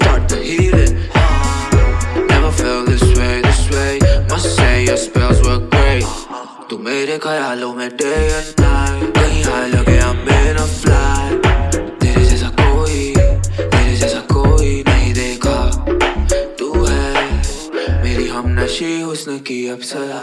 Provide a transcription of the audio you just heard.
start the healing. Never felt this way, this way. Must say your spells were great. तू मेरे ख्यालों में day and night. कहीं हाय लगे I'm in a fly. तेरे जैसा कोई, तेरे जैसा कोई नहीं देखा. तू है मेरी हमनशी हुस्न की अप्सरा.